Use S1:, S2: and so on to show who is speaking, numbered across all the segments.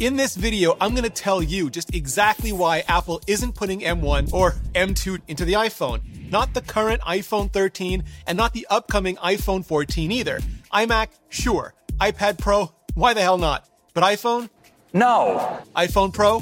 S1: In this video, I'm going to tell you just exactly why Apple isn't putting M1 or M2 into the iPhone. Not the current iPhone 13 and not the upcoming iPhone 14 either. iMac, sure. iPad Pro, why the hell not? But iPhone?
S2: No.
S1: iPhone Pro?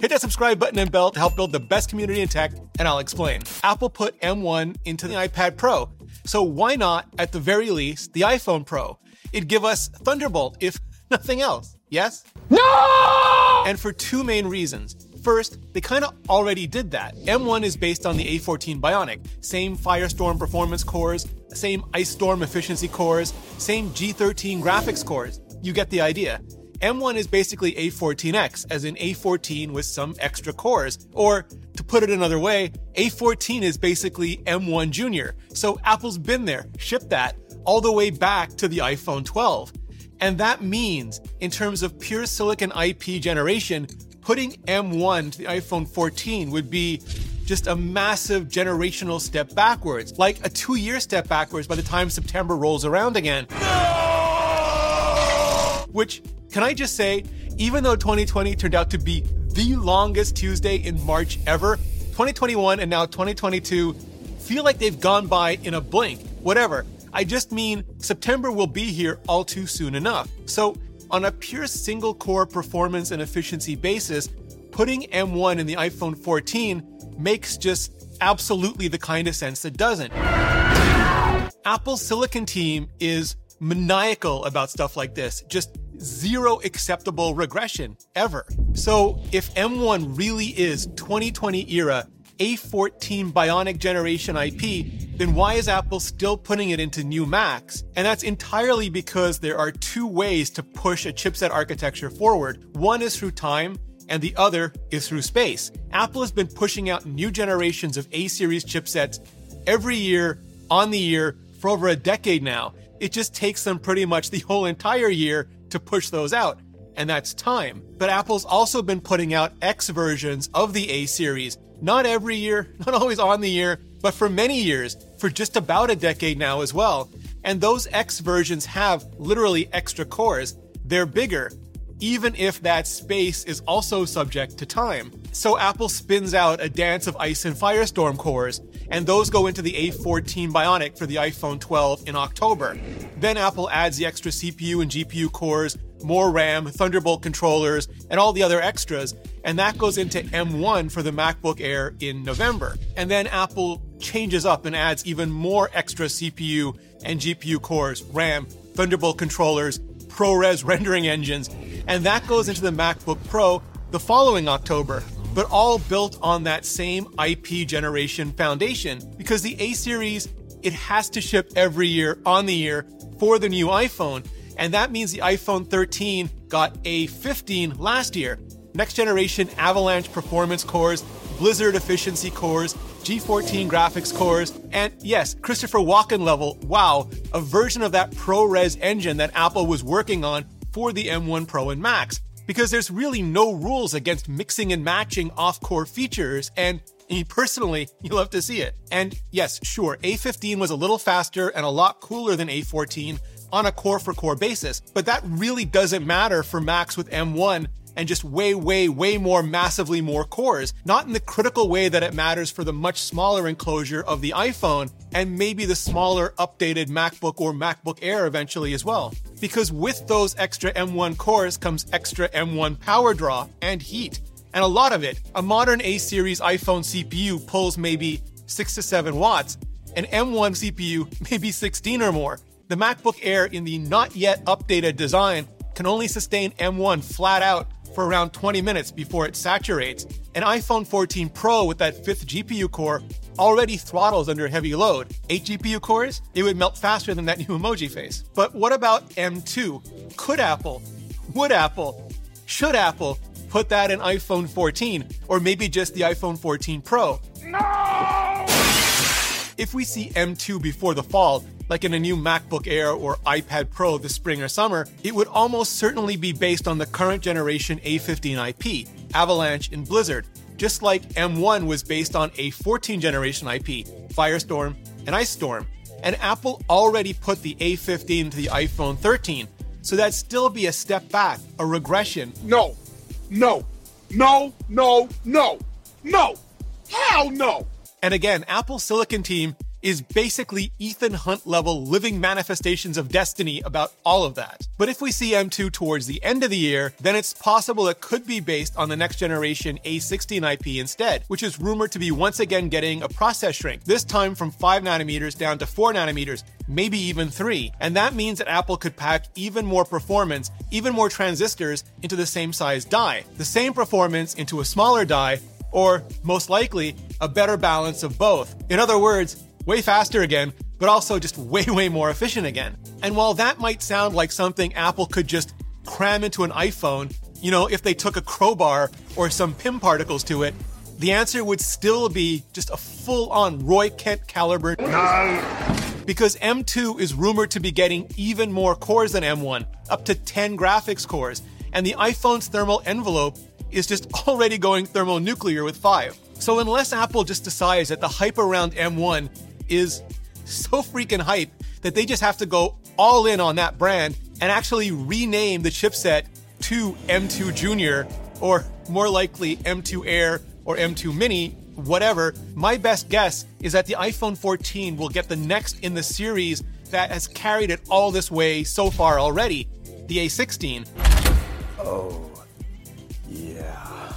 S1: Hit that subscribe button and bell to help build the best community in tech, and I'll explain. Apple put M1 into the iPad Pro, so why not, at the very least, the iPhone Pro? It'd give us Thunderbolt, if nothing else. Yes?
S2: No!
S1: And for two main reasons. First, they kind of already did that. M1 is based on the A14 Bionic, same Firestorm performance cores, same Ice Storm efficiency cores, same G13 graphics cores. You get the idea. M1 is basically A14X, as in A14 with some extra cores. Or, to put it another way, A14 is basically M1 Junior. So Apple's been there, shipped that, all the way back to the iPhone 12. And that means, in terms of pure silicon IP generation, putting M1 to the iPhone 14 would be just a massive generational step backwards, like a two year step backwards by the time September rolls around again. No! Which, can I just say, even though 2020 turned out to be the longest Tuesday in March ever, 2021 and now 2022 feel like they've gone by in a blink. Whatever. I just mean September will be here all too soon enough. So, on a pure single core performance and efficiency basis, putting M1 in the iPhone 14 makes just absolutely the kind of sense that doesn't. Apple's silicon team is maniacal about stuff like this, just zero acceptable regression ever. So, if M1 really is 2020 era A14 Bionic generation IP, then why is Apple still putting it into new Macs? And that's entirely because there are two ways to push a chipset architecture forward. One is through time, and the other is through space. Apple has been pushing out new generations of A series chipsets every year, on the year, for over a decade now. It just takes them pretty much the whole entire year to push those out, and that's time. But Apple's also been putting out X versions of the A series, not every year, not always on the year, but for many years, for just about a decade now as well. And those X versions have literally extra cores. They're bigger, even if that space is also subject to time. So Apple spins out a dance of ice and firestorm cores, and those go into the A14 Bionic for the iPhone 12 in October. Then Apple adds the extra CPU and GPU cores, more RAM, Thunderbolt controllers, and all the other extras, and that goes into M1 for the MacBook Air in November. And then Apple changes up and adds even more extra CPU and GPU cores, RAM, Thunderbolt controllers, ProRes rendering engines, and that goes into the MacBook Pro the following October, but all built on that same IP generation foundation because the A series it has to ship every year on the year for the new iPhone, and that means the iPhone 13 got A15 last year. Next generation Avalanche performance cores, Blizzard efficiency cores, G14 graphics cores, and yes, Christopher Walken level, wow, a version of that ProRes engine that Apple was working on for the M1 Pro and Max. Because there's really no rules against mixing and matching off core features, and personally, you love to see it. And yes, sure, A15 was a little faster and a lot cooler than A14 on a core for core basis, but that really doesn't matter for Macs with M1 and just way, way, way more massively more cores. Not in the critical way that it matters for the much smaller enclosure of the iPhone and maybe the smaller updated MacBook or MacBook Air eventually as well. Because with those extra M1 cores comes extra M1 power draw and heat. And a lot of it. A modern A series iPhone CPU pulls maybe 6 to 7 watts, an M1 CPU maybe 16 or more. The MacBook Air in the not yet updated design can only sustain M1 flat out for around 20 minutes before it saturates. An iPhone 14 Pro with that fifth GPU core already throttles under heavy load. 8 GPU cores? It would melt faster than that new emoji face. But what about M2? Could Apple, would Apple, should Apple put that in iPhone 14 or maybe just the iPhone 14 Pro? No! If we see M2 before the fall, like in a new MacBook Air or iPad Pro this spring or summer, it would almost certainly be based on the current generation A15 IP, Avalanche and Blizzard, just like M1 was based on A14 generation IP, Firestorm and Ice Storm. And Apple already put the A15 to the iPhone 13, So that'd still be a step back, a regression.
S3: No, no, no, no, no, no. Hell no.
S1: And again, Apple Silicon team is basically Ethan Hunt level living manifestations of destiny about all of that. But if we see M2 towards the end of the year, then it's possible it could be based on the next generation A16 IP instead, which is rumored to be once again getting a process shrink, this time from 5 nanometers down to 4 nanometers, maybe even 3. And that means that Apple could pack even more performance, even more transistors into the same size die, the same performance into a smaller die, or most likely, a better balance of both. In other words, way faster again, but also just way, way more efficient again. And while that might sound like something Apple could just cram into an iPhone, you know, if they took a crowbar or some Pym particles to it, the answer would still be just a full on Roy Kent caliber. No. Because M2 is rumored to be getting even more cores than M1, up to 10 graphics cores, and the iPhone's thermal envelope is just already going thermonuclear with 5. So unless Apple just decides that the hype around M1 is so freaking hype that they just have to go all in on that brand and actually rename the chipset to M2 Junior or more likely M2 Air or M2 Mini, whatever. My best guess is that the iPhone 14 will get the next in the series that has carried it all this way so far already, the A16.
S2: Oh, yeah.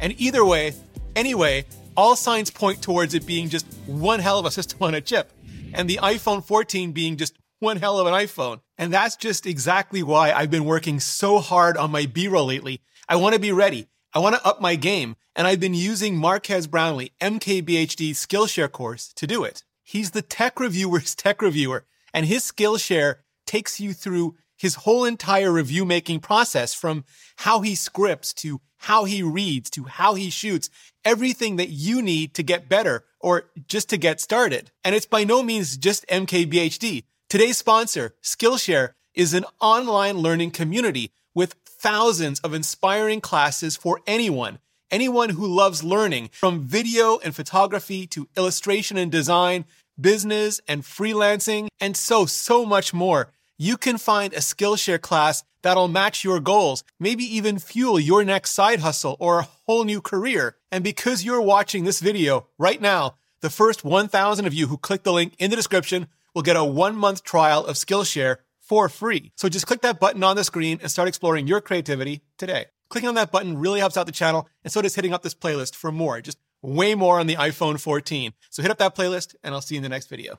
S1: And either way, anyway, all signs point towards it being just one hell of a system on a chip, and the iPhone 14 being just one hell of an iPhone. And that's just exactly why I've been working so hard on my B-roll lately. I want to be ready. I want to up my game, and I've been using Marques Brownlee, MKBHD Skillshare course to do it. He's the tech reviewer's tech reviewer, and his Skillshare takes you through his whole entire review making process from how he scripts to how he reads to how he shoots, everything that you need to get better or just to get started. And it's by no means just MKBHD. Today's sponsor, Skillshare, is an online learning community with thousands of inspiring classes for anyone. Anyone who loves learning from video and photography to illustration and design, business and freelancing, and so, so much more you can find a Skillshare class that'll match your goals, maybe even fuel your next side hustle or a whole new career. And because you're watching this video right now, the first 1,000 of you who click the link in the description will get a one month trial of Skillshare for free. So just click that button on the screen and start exploring your creativity today. Clicking on that button really helps out the channel, and so does hitting up this playlist for more, just way more on the iPhone 14. So hit up that playlist, and I'll see you in the next video.